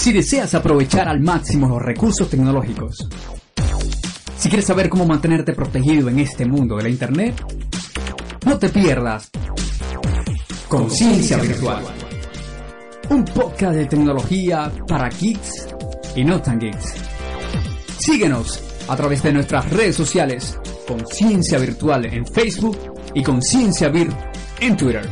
Si deseas aprovechar al máximo los recursos tecnológicos, si quieres saber cómo mantenerte protegido en este mundo de la Internet, no te pierdas Conciencia Virtual, un podcast de tecnología para geeks y no tan geeks. Síguenos a través de nuestras redes sociales, Conciencia Virtual en Facebook y Conciencia Vir en Twitter.